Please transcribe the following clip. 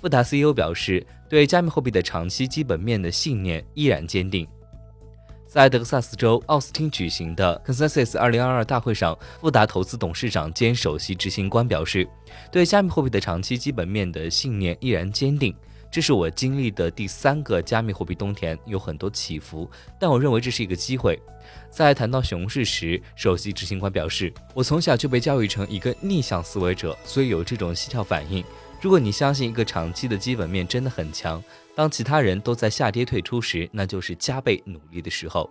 富达 CEO 表示，对加密货币的长期基本面的信念依然坚定。在德克萨斯州奥斯汀举行的 Consensus 2022大会上，富达投资董事长兼首席执行官表示，对加密货币的长期基本面的信念依然坚定。这是我经历的第三个加密货币冬天，有很多起伏，但我认为这是一个机会。在谈到熊市时，首席执行官表示：“我从小就被教育成一个逆向思维者，所以有这种膝跳反应。如果你相信一个长期的基本面真的很强，当其他人都在下跌退出时，那就是加倍努力的时候。”